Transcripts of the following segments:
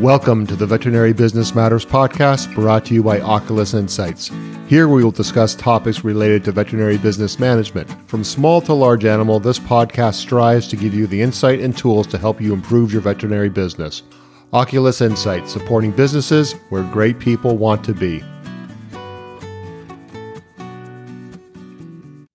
Welcome to the Veterinary Business Matters podcast brought to you by Oculus Insights. Here we will discuss topics related to veterinary business management. From small to large animal, this podcast strives to give you the insight and tools to help you improve your veterinary business. Oculus Insights, supporting businesses where great people want to be.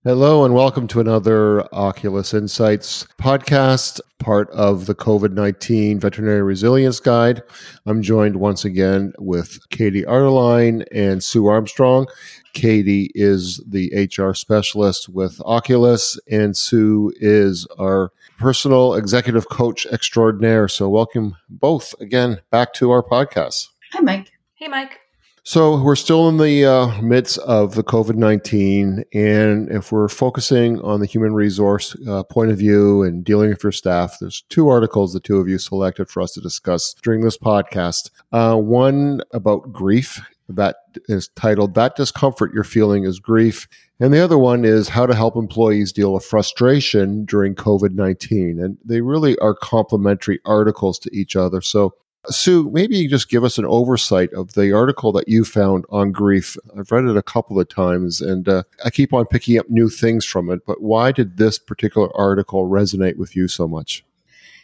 Hello, and welcome to another Oculus Insights podcast, part of the COVID 19 Veterinary Resilience Guide. I'm joined once again with Katie Arline and Sue Armstrong. Katie is the HR specialist with Oculus, and Sue is our personal executive coach extraordinaire. So, welcome both again back to our podcast. Hi, Mike. Hey, Mike. So we're still in the uh, midst of the COVID 19. And if we're focusing on the human resource uh, point of view and dealing with your staff, there's two articles the two of you selected for us to discuss during this podcast. Uh, one about grief that is titled That Discomfort You're Feeling is Grief. And the other one is How to Help Employees Deal with Frustration During COVID 19. And they really are complementary articles to each other. So Sue, maybe you just give us an oversight of the article that you found on grief. I've read it a couple of times and uh, I keep on picking up new things from it, but why did this particular article resonate with you so much?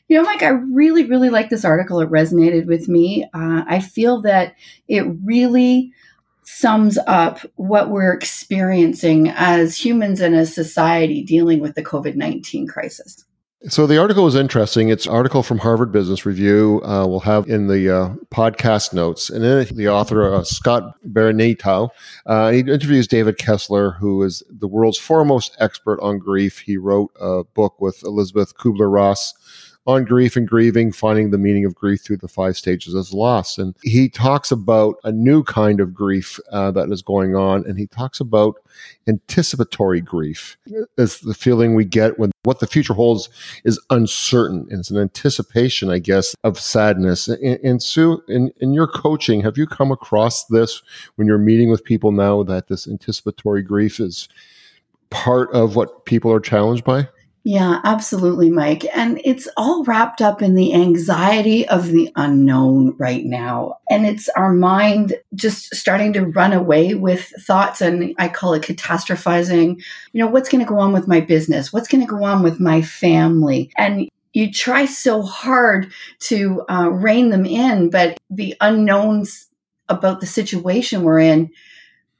You know, Mike, I really, really like this article. It resonated with me. Uh, I feel that it really sums up what we're experiencing as humans and as society dealing with the COVID 19 crisis. So the article is interesting. It's article from Harvard Business Review. Uh, we'll have in the uh, podcast notes, and then the author uh, Scott Berinato uh, he interviews David Kessler, who is the world's foremost expert on grief. He wrote a book with Elisabeth Kubler Ross on grief and grieving, finding the meaning of grief through the five stages of loss. And he talks about a new kind of grief uh, that is going on, and he talks about anticipatory grief as the feeling we get when what the future holds is uncertain. And it's an anticipation, I guess, of sadness. And, and Sue, in, in your coaching, have you come across this when you're meeting with people now that this anticipatory grief is part of what people are challenged by? Yeah, absolutely, Mike. And it's all wrapped up in the anxiety of the unknown right now. And it's our mind just starting to run away with thoughts. And I call it catastrophizing. You know, what's going to go on with my business? What's going to go on with my family? And you try so hard to uh, rein them in, but the unknowns about the situation we're in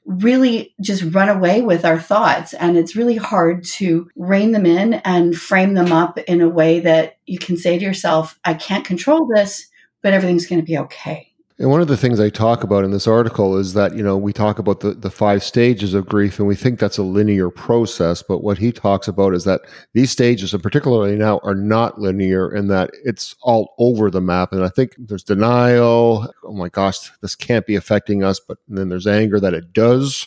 really just run away with our thoughts. And it's really hard to rein them in and frame them up in a way that you can say to yourself, I can't control this, but everything's going to be okay. And one of the things I talk about in this article is that, you know, we talk about the, the five stages of grief and we think that's a linear process. But what he talks about is that these stages, and particularly now, are not linear in that it's all over the map. And I think there's denial. Oh my gosh, this can't be affecting us. But then there's anger that it does.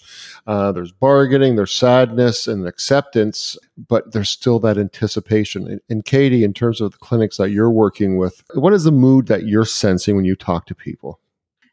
Uh, there's bargaining, there's sadness and acceptance, but there's still that anticipation. And, and Katie, in terms of the clinics that you're working with, what is the mood that you're sensing when you talk to people?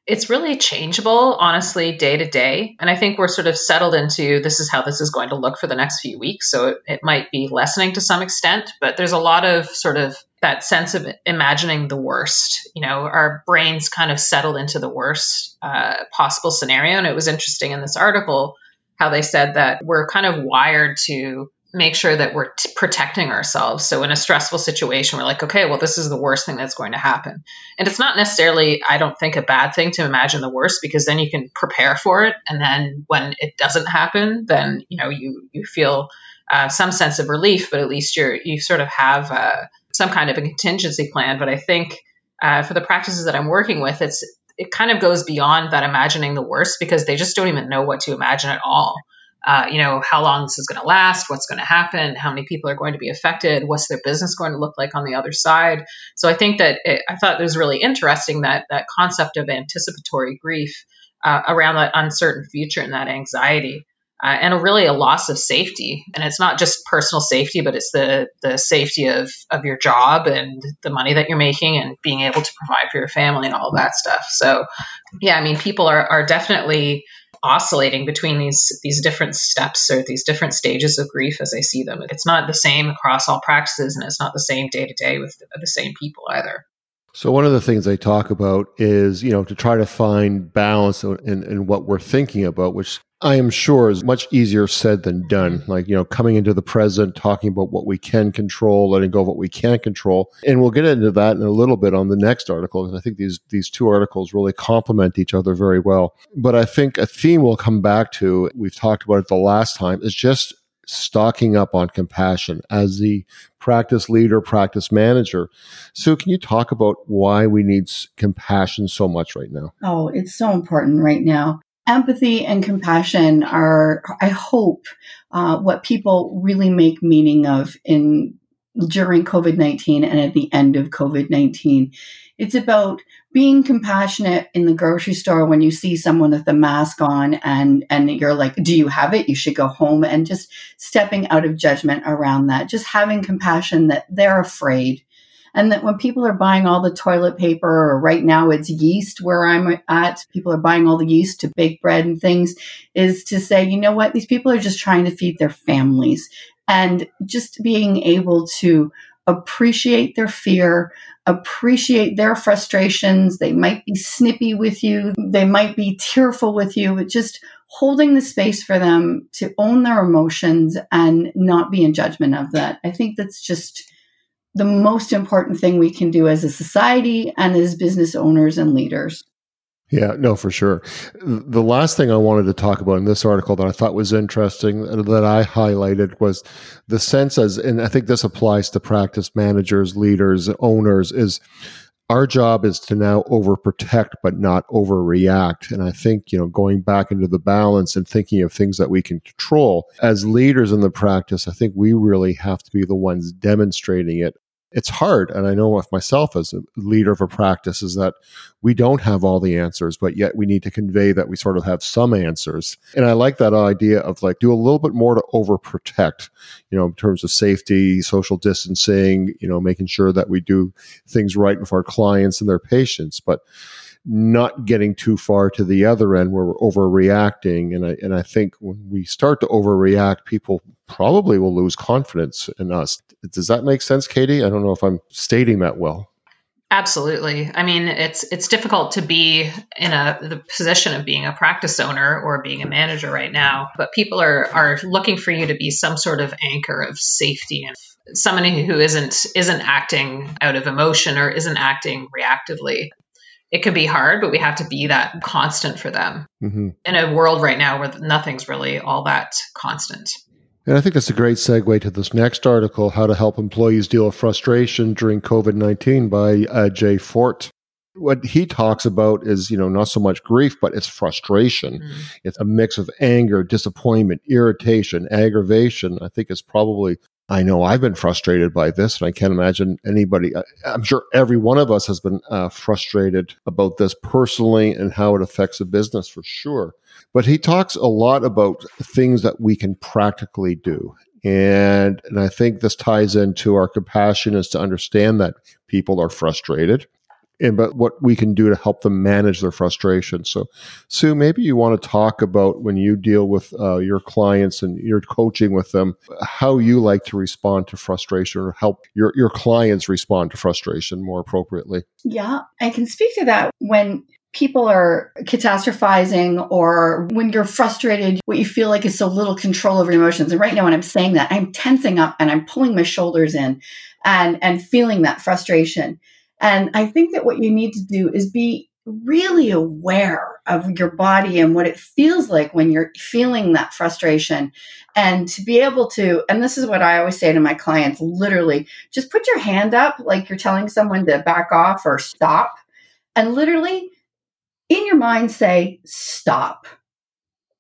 it's really changeable, honestly, day to day. And I think we're sort of settled into this is how this is going to look for the next few weeks. So it, it, might be lessening to some extent, but there's a lot of sort of that sense of imagining the worst. You know, our brains kind of settled into the worst uh, possible scenario. And it was interesting in this article how they said that we're kind of wired to make sure that we're t- protecting ourselves. So in a stressful situation, we're like, okay, well, this is the worst thing that's going to happen. And it's not necessarily, I don't think, a bad thing to imagine the worst because then you can prepare for it. And then when it doesn't happen, then you know you you feel uh, some sense of relief, but at least you're you sort of have uh, some kind of a contingency plan. But I think uh, for the practices that I'm working with, it's it kind of goes beyond that imagining the worst because they just don't even know what to imagine at all uh, you know, how long this is going to last, what's going to happen, how many people are going to be affected, what's their business going to look like on the other side. So I think that it, I thought it was really interesting that that concept of anticipatory grief uh, around that uncertain future and that anxiety. Uh, and really a loss of safety. And it's not just personal safety, but it's the the safety of of your job and the money that you're making and being able to provide for your family and all that stuff. So, yeah, I mean, people are are definitely oscillating between these these different steps or these different stages of grief as I see them. It's not the same across all practices, and it's not the same day to day with the, same people either. So one of the things they talk about is, you know, to try to find balance in, in what we're thinking about, which I am sure is much easier said than done. Mm-hmm. Like, you know, coming into the present, talking about what we can control, letting go of what we can't control. And we'll get into that in a little bit on the next article, because I think these, these two articles really complement each other very well. But I think a theme we'll come back to, we've talked about it the last time, is just stocking up on compassion as the practice leader, practice manager. Sue, can you talk about why we need compassion so much right now? Oh, it's so important right now. Empathy and compassion are, I hope, uh, what people really make meaning of in during COVID 19 and at the end of COVID 19. It's about being compassionate in the grocery store when you see someone with a mask on and, and you're like, do you have it? You should go home and just stepping out of judgment around that. Just having compassion that they're afraid. And that when people are buying all the toilet paper, or right now it's yeast where I'm at, people are buying all the yeast to bake bread and things, is to say, you know what, these people are just trying to feed their families and just being able to appreciate their fear, appreciate their frustrations. They might be snippy with you, they might be tearful with you, but just holding the space for them to own their emotions and not be in judgment of that. I think that's just the most important thing we can do as a society and as business owners and leaders. Yeah, no, for sure. The last thing I wanted to talk about in this article that I thought was interesting uh, that I highlighted was the sense as, and I think this applies to practice managers, leaders, owners, is our job is to now overprotect but not overreact. And I think, you know, going back into the balance and thinking of things that we can control as leaders in the practice, I think we really have to be the ones demonstrating it it's hard. And I know with myself as a leader of a practice is that we don't have all the answers, but yet we need to convey that we sort of have some answers. And I like that idea of like do a little bit more to overprotect, you know, in terms of safety, social distancing, you know, making sure that we do things right with our clients and their patients. But not getting too far to the other end where we're overreacting. And I, and I think when we start to overreact, people probably will lose confidence in us. Does that make sense, Katie? I don't know if I'm stating that well. Absolutely. I mean, it's it's difficult to be in a the position of being a practice owner or being a manager right now, but people are are looking for you to be some sort of anchor of safety and somebody who isn't isn't acting out of emotion or isn't acting reactively it can be hard, but we have to be that constant for them mm-hmm. in a world right now where nothing's really all that constant. And I think that's a great segue to this next article, How to Help Employees Deal with Frustration During COVID 19 by uh, Jay Fort. What he talks about is, you know, not so much grief, but it's frustration. Mm-hmm. It's a mix of anger, disappointment, irritation, aggravation. I think it's probably I know I've been frustrated by this, and I can't imagine anybody. Uh, I'm sure every one of us has been uh, frustrated about this personally and how it affects a business for sure. But he talks a lot about things that we can practically do. And, and I think this ties into our compassion is to understand that people are frustrated and but what we can do to help them manage their frustration. So, Sue, maybe you want to talk about when you deal with uh, your clients and you're coaching with them, how you like to respond to frustration or help your your clients respond to frustration more appropriately. Yeah, I can speak to that when people are catastrophizing or when you're frustrated, what you feel like is so little control over emotions. And right now, when I'm saying that, I'm tensing up and I'm pulling my shoulders in and, and feeling that frustration. And I think that what you need to do is be really aware of your body and what it feels like when you're feeling that frustration. And to be able to, and this is what I always say to my clients literally, just put your hand up like you're telling someone to back off or stop. And literally in your mind say, stop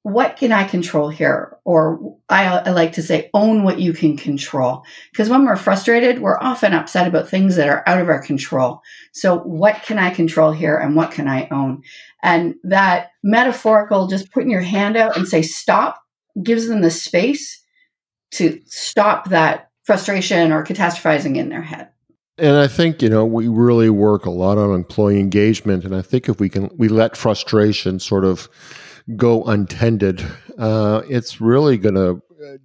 what can I control here? Or I, I, like to say, own what you can control. Because when we're frustrated, we're often upset about things that are out of our control. So, what can I control here and what can I own? And that metaphorical, just putting your hand out and say, stop, gives them the space to stop that frustration or catastrophizing in their head. And I think, you know, we really work a lot on employee engagement. And I think if we can, we let frustration sort of, go untended, uh, it's really going to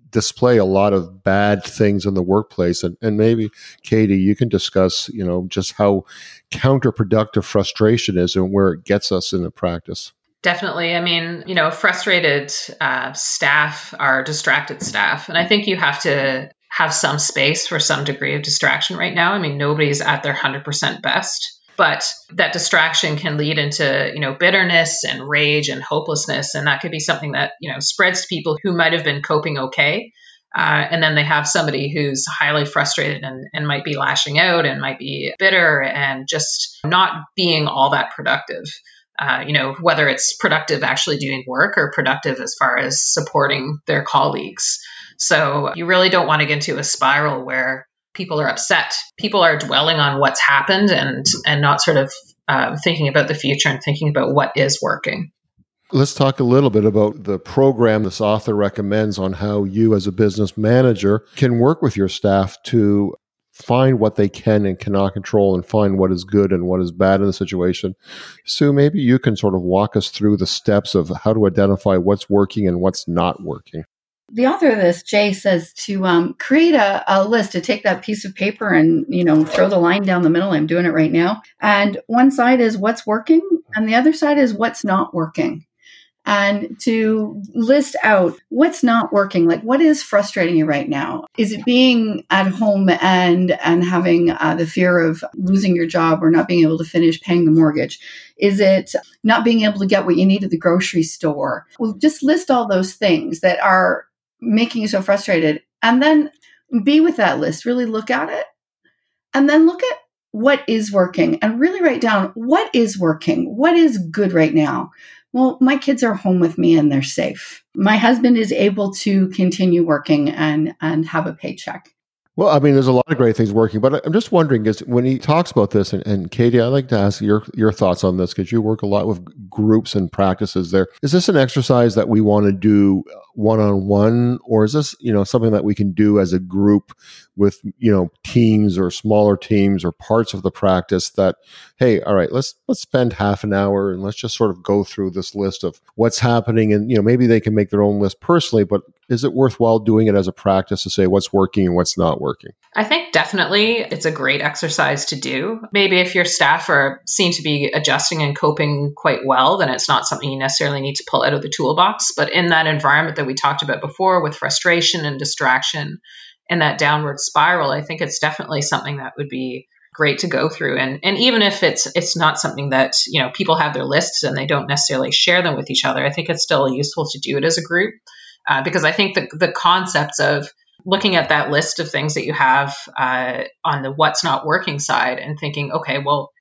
display a lot of bad things in the workplace. And, and maybe, Katie, you can discuss, you know, just how counterproductive frustration is and where it gets us in the practice. Definitely. I mean, you know, frustrated uh, staff are distracted staff. And I think you have to have some space for some degree of distraction right now. I mean, nobody's at their 100% best but that distraction can lead into you know bitterness and rage and hopelessness. And that could be something that you know spreads to people who might have been coping okay uh, and then they have somebody who's highly frustrated and, and might be lashing out and might be bitter and just not being all that productive. Uh, you know whether it's productive actually doing work or productive as far as supporting their colleagues. So you really don't want to get into a spiral where people are upset. People are dwelling on what's happened and and not sort of uh, thinking about the future and thinking about what is working. Let's talk a little bit about the program this author recommends on how you, as a business manager, can work with your staff to find what they can and cannot control and find what is good and what is bad in the situation. Sue, maybe you can sort of walk us through the steps of how to identify what's working and what's not working the author of this, Jay, says to um, create a, a, list to take that piece of paper and you know throw the line down the middle. I'm doing it right now, and one side is what's working, and the other side is what's not working, and to list out what's not working. Like what is frustrating you right now? Is it being at home and and having uh, the fear of losing your job or not being able to finish paying the mortgage? Is it not being able to get what you need at the grocery store? Well, just list all those things that are making you so frustrated. And then be with that list, really look at it, and then look at what is working and really write down what is working, what is good right now. Well, my kids are home with me and they're safe. My husband is able to continue working and, and have a paycheck. Well, I mean, there's a lot of great things working, but I'm just wondering is when he talks about this, and, and Katie, I'd like to ask your your thoughts on this because you work a lot with groups and practices. There is this an exercise that we want to do one on one, or is this you know something that we can do as a group with you know teams or smaller teams or parts of the practice that hey, all right, let's let's spend half an hour and let's just sort of go through this list of what's happening, and you know maybe they can make their own list personally, but is it worthwhile doing it as a practice to say what's working and what's not working? I think definitely it's a great exercise to do. Maybe if your staff are seen to be adjusting and coping quite well, then it's not something you necessarily need to pull out of the toolbox. But in that environment that we talked about before with frustration and distraction and that downward spiral, I think it's definitely something that would be great to go through and and even if it's it's not something that you know people have their lists and they don't necessarily share them with each other i think it's still useful to do it as a group uh, because I think the, the concepts of looking at that list of things that you have uh, on the what's not working side and thinking, okay, well,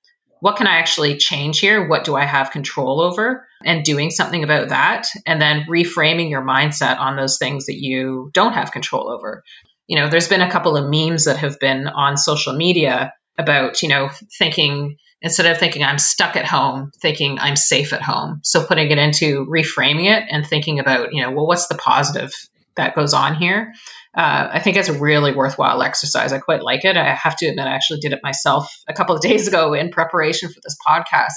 what can I actually change here? What do I have control over? And doing something about that, and then reframing your mindset on those things that you don't have control over. You know, there's been a couple of memes that have been on social media about, you know, thinking instead of thinking I'm stuck at home, thinking I'm safe at home. So putting it into reframing it and thinking about, you know, well, what's the positive that goes on here? Uh, I think it's a really worthwhile exercise. I quite like it. I have to admit, I actually did it myself a couple of days ago in preparation for this podcast.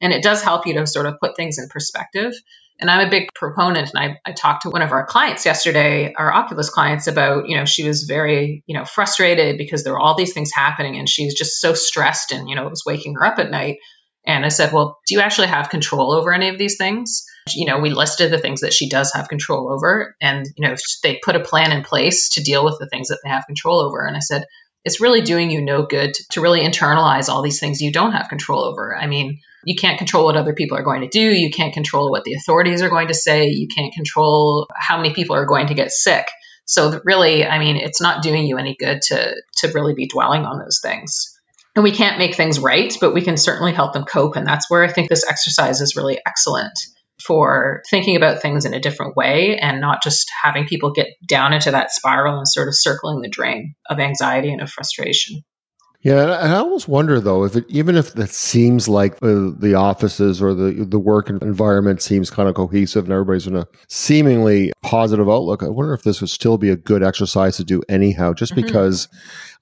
And it does help you to sort of put things in perspective. And I'm a big proponent. And I, I talked to one of our clients yesterday, our Oculus clients, about, you know, she was very, you know, frustrated because there were all these things happening and she's just so stressed and, you know, it was waking her up at night. And I said, well, do you actually have control over any of these things? You know, we listed the things that she does have control over. And, you know, they put a plan in place to deal with the things that they have control over. And I said, it's really doing you no good to really internalize all these things you don't have control over. I mean, you can't control what other people are going to do. You can't control what the authorities are going to say. You can't control how many people are going to get sick. So really, I mean, it's not doing you any good to to really be dwelling on those things. And we can't make things right, but we can certainly help them cope. And that's where I think this exercise is really excellent for thinking about things in a different way and not just having people get down into that spiral and sort of circling the drain of anxiety and of frustration. Yeah, and I almost wonder though if it, even if it seems like the, the offices or the the work environment seems kind of cohesive and everybody's in a seemingly positive outlook, I wonder if this would still be a good exercise to do anyhow, just mm-hmm. because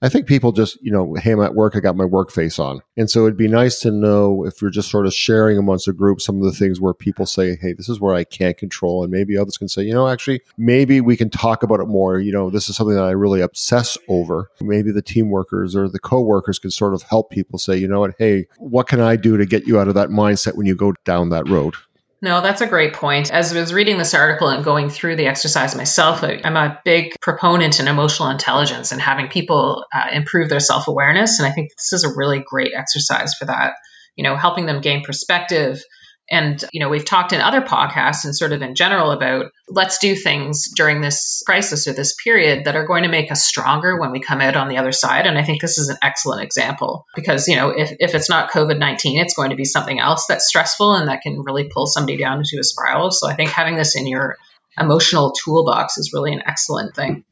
I think people just, you know, hey, I'm at work, I got my work face on. And so it'd be nice to know if you're just sort of sharing amongst a group some of the things where people say, hey, this is where I can't control. And maybe others can say, you know, actually, maybe we can talk about it more. You know, this is something that I really obsess over. Maybe the team workers or the co-workers can sort of help people say, you know what, hey, what can I do to get you out of that mindset when you go down that road? No, that's a great point. As I was reading this article and going through the exercise myself, I'm a big proponent in emotional intelligence and having people uh, improve their self awareness. And I think this is a really great exercise for that. You know, helping them gain perspective, and, you know, we've talked in other podcasts and sort of in general about let's do things during this crisis or this period that are going to make us stronger when we come out on the other side. And I think this is an excellent example because, you know, if, if it's not COVID 19, it's going to be something else that's stressful and that can really pull somebody down into a spiral. So I think having this in your emotional toolbox is really an excellent thing.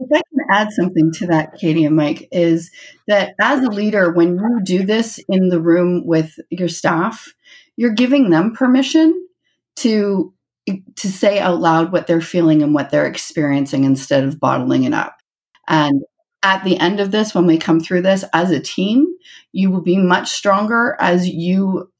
If I can add something to that, Katie and Mike, is that as a leader, when you do this in the room with your staff, you're giving them permission to to say out loud what they're feeling and what they're experiencing instead of bottling it up. And at the end of this, when we come through this as a team, you will be much stronger as you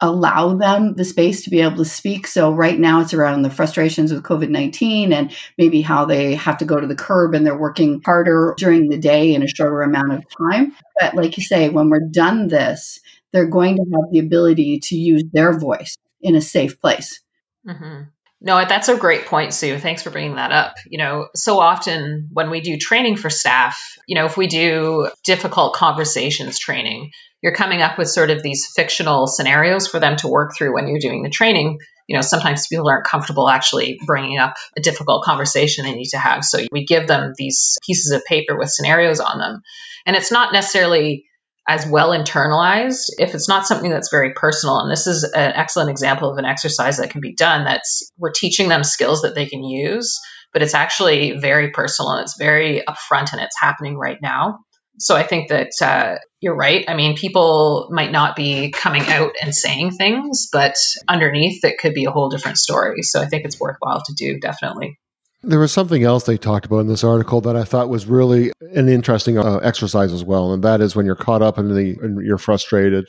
allow them the space to be able to speak. So right now it's around the frustrations with COVID-19 and maybe how they have to go to the curb and they're working harder during the day in a shorter amount of time. But like you say, when we're done this, they're going to have the ability to use their voice in a safe place. Mm-hmm. No, that's a great point, Sue. Thanks for bringing that up. You know, so often when we do training for staff, you know, if we do difficult conversations training, you're coming up with sort of these fictional scenarios for them to work through when you're doing the training. You know, sometimes people aren't comfortable actually bringing up a difficult conversation they need to have. So we give them these pieces of paper with scenarios on them. And it's not necessarily as well internalized if it's not something that's very personal and this is an excellent example of an exercise that can be done that's we're teaching them skills that they can use but it's actually very personal and it's very upfront and it's happening right now. So i think that uh, you're right. I mean people might not be coming out and saying things but underneath it could be a whole different story. So i think it's worthwhile to do definitely there was something else they talked about in this article that I thought was really an interesting uh, exercise as well, and that is when you're caught up in the and you're frustrated,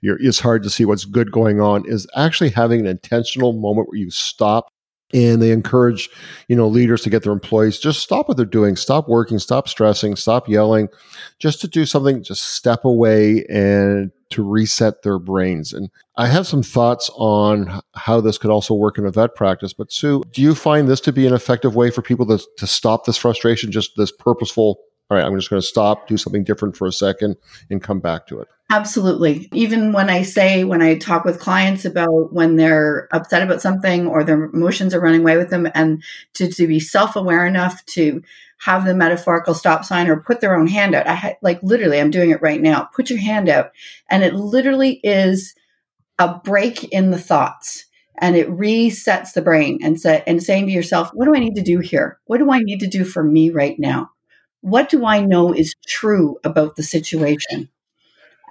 you're, it's hard to see what's good going on. Is actually having an intentional moment where you stop and they encourage you know leaders to get their employees just stop what they're doing stop working stop stressing stop yelling just to do something just step away and to reset their brains. And i have some thoughts on how this could also work in a vet practice but sue do you find this to be an effective way for people to, to stop this frustration just this purposeful all right, I'm just going to stop, do something different for a second, and come back to it. Absolutely. Even when I say, when I talk with clients about when they're upset about something or their emotions are running away with them, and to, to be self aware enough to have the metaphorical stop sign or put their own hand out. I ha- like literally, I'm doing it right now. Put your hand out. And it literally is a break in the thoughts and it resets the brain and, say, and saying to yourself, what do I need to do here? What do I need to do for me right now? What do I know is true about the situation?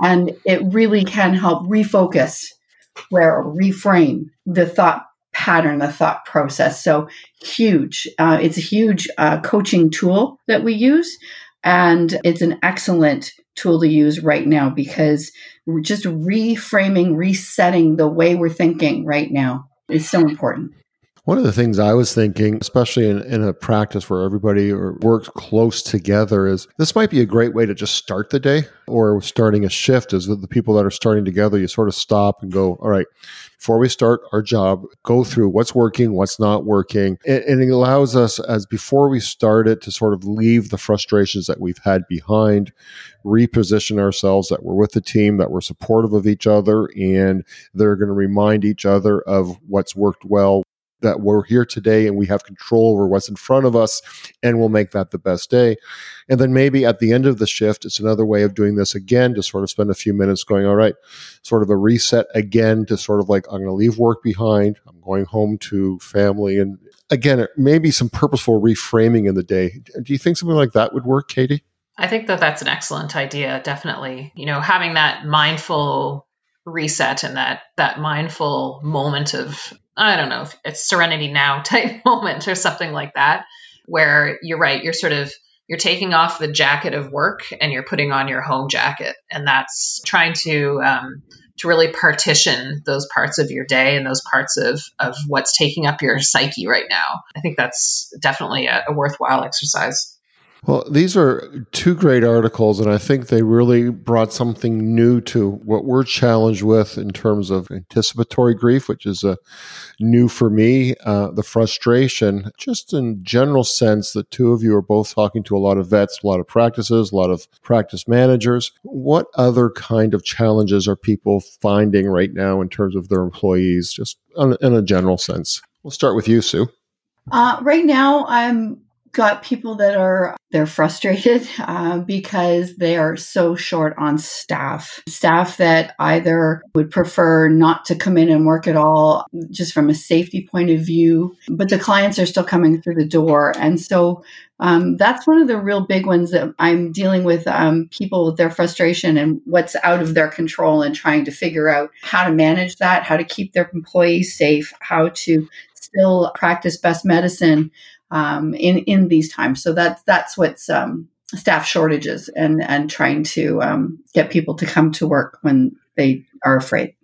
And it really can help refocus where reframe the thought pattern, the thought process. So huge. Uh, it's a huge uh, coaching tool that we use. And it's an excellent tool to use right now because just reframing, resetting the way we're thinking right now is so important. One of the things I was thinking, especially in, in a practice where everybody works close together, is this might be a great way to just start the day or starting a shift. Is that the people that are starting together, you sort of stop and go, all right, before we start our job, go through what's working, what's not working. And, and it allows us, as before we start it, to sort of leave the frustrations that we've had behind, reposition ourselves that we're with the team, that we're supportive of each other, and they're going to remind each other of what's worked well, that we're here today and we have control over what's in front of us and we'll make that the best day. And then maybe at the end of the shift, it's another way of doing this again to sort of spend a few minutes going, all right, sort of a reset again to sort of like, I'm going to leave work behind. I'm going home to family. And again, maybe some purposeful reframing in the day. Do you think something like that would work, Katie? I think that that's an excellent idea. Definitely, you know, having that mindful reset and that that mindful moment of I don't know if it's serenity now type moment or something like that, where you're right, you're sort of you're taking off the jacket of work and you're putting on your home jacket, and that's trying to um, to really partition those parts of your day and those parts of of what's taking up your psyche right now. I think that's definitely a, a worthwhile exercise. Well, these are two great articles, and I think they really brought something new to what we're challenged with in terms of anticipatory grief, which is a new for me. Uh, the frustration, just in general sense, the two of you are both talking to a lot of vets, a lot of practices, a lot of practice managers. What other kind of challenges are people finding right now in terms of their employees, just in a general sense? We'll start with you, Sue. Uh, right now, I'm got people that are they're frustrated uh, because they are so short on staff. Staff that either would prefer not to come in and work at all just from a safety point of view but the clients are still coming through the door. And so um, that's one of the real big ones that i'm dealing with um, people with their frustration and what's out of their control and trying to figure out how to manage that how to keep their employees safe how to still practice best medicine um, in in these times. So that's that's what's um, staff shortages and and trying to um, get people to come to work when they are afraid.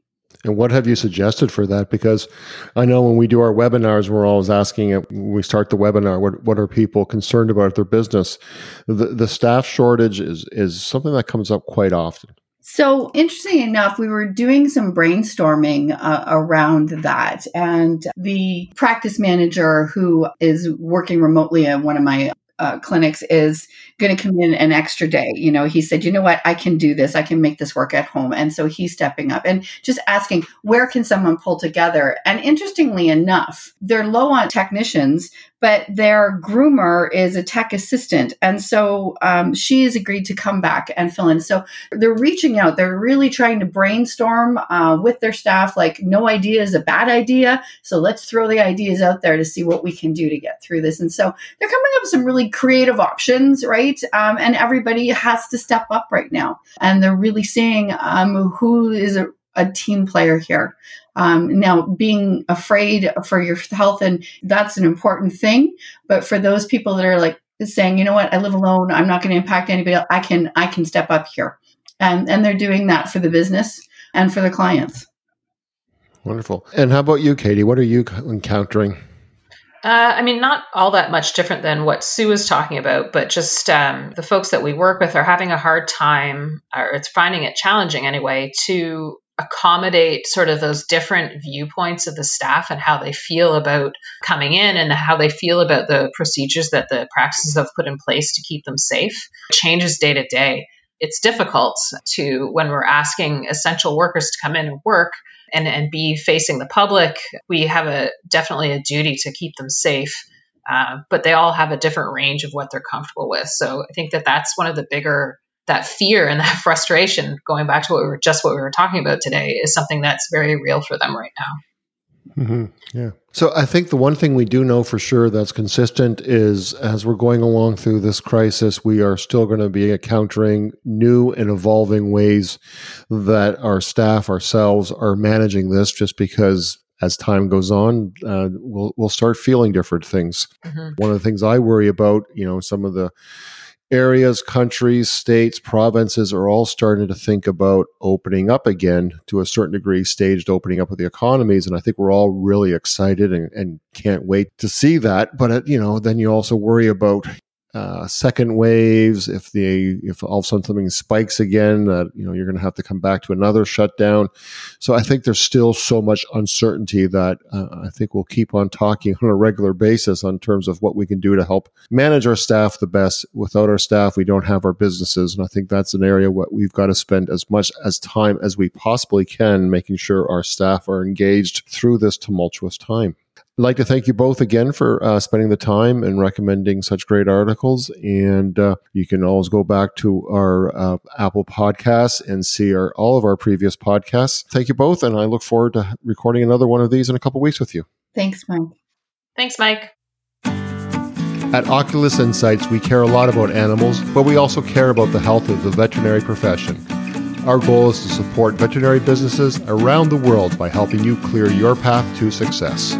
And what have you suggested for that? Because I know when we do our webinars, we're always asking when we start the webinar, what, what are people concerned about their business? The, the staff shortage is, is something that comes up quite often. So, interesting enough, we were doing some brainstorming uh, around that. And the practice manager who is working remotely at one of my uh, clinics is going to come in an extra day. You know, he said, you know what, I can do this. I can make this work at home. And so he's stepping up and just asking, where can someone pull together? And interestingly enough, they're low on technicians, but their groomer is a tech assistant. And so um, she has agreed to come back and fill in. So they're reaching out. They're really trying to brainstorm uh, with their staff, like, no idea is a bad idea. So let's throw the ideas out there to see what we can do to get through this. And so they're coming up with some really creative options, right? Um, and everybody has to step up right now. And they're really seeing um, who is a, a team player here. Um, now, being afraid for your health, and that's an important thing. But for those people that are like saying, you know what, I live alone, I'm not going to impact anybody else. I can, I can step up here, and and they're doing that for the business and for the clients. Wonderful. And how about you, Katie? What are you encountering? Uh, I mean, not all that much different than what Sue was talking about, but just um, the folks that we work with are having a hard time, or it's finding it challenging anyway, to accommodate sort of those different viewpoints of the staff and how they feel about coming in and how they feel about the procedures that the practices have put in place to keep them safe. Changes day to day. It's difficult to, when we're asking essential workers to come in and work, and, and be facing the public, we have a definitely a duty to keep them safe. Uh, but they all have a different range of what they're comfortable with. So I think that that's one of the bigger that fear and that frustration. Going back to what we were just what we were talking about today is something that's very real for them right now. Mm-hmm. Yeah. So I think the one thing we do know for sure that's consistent is as we're going along through this crisis, we are still going to be encountering new and evolving ways that our staff, ourselves, are managing this. Just because as time goes on, uh, we'll we'll start feeling different things. Mm-hmm. One of the things I worry about, you know, some of the areas, countries, states, provinces are all starting to think about opening up again to a certain degree, staged opening up of the economies. And I think we're all really excited and, and can't wait to see that. But, uh, you know, then you also worry about uh, second waves, if the if all of a sudden something spikes again, that uh, you know you're going to have to come back to another shutdown. So I think there's still so much uncertainty that uh, I think we'll keep on talking on a regular basis on terms of what we can do to help manage our staff the best. Without our staff, we don't have our businesses, and I think that's an area what we've got to spend as much as time as we possibly can, making sure our staff are engaged through this tumultuous time. I'd like to thank you both again for uh, spending the time and recommending such great articles. And uh, you can always go back to our uh, Apple podcasts and see our, all of our previous podcasts. Thank you both. And I look forward to recording another one of these in a couple weeks with you. Thanks, Mike. Thanks, Mike. At Oculus Insights, we care a lot about animals, but we also care about the health of the veterinary profession. Our goal is to support veterinary businesses around the world by helping you clear your path to success.